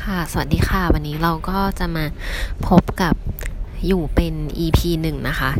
ค่ะ สวัสดีค่ะ วันนี้เราก็จะมาพบกับอยู่เป็น EP หนึ่งนะคะ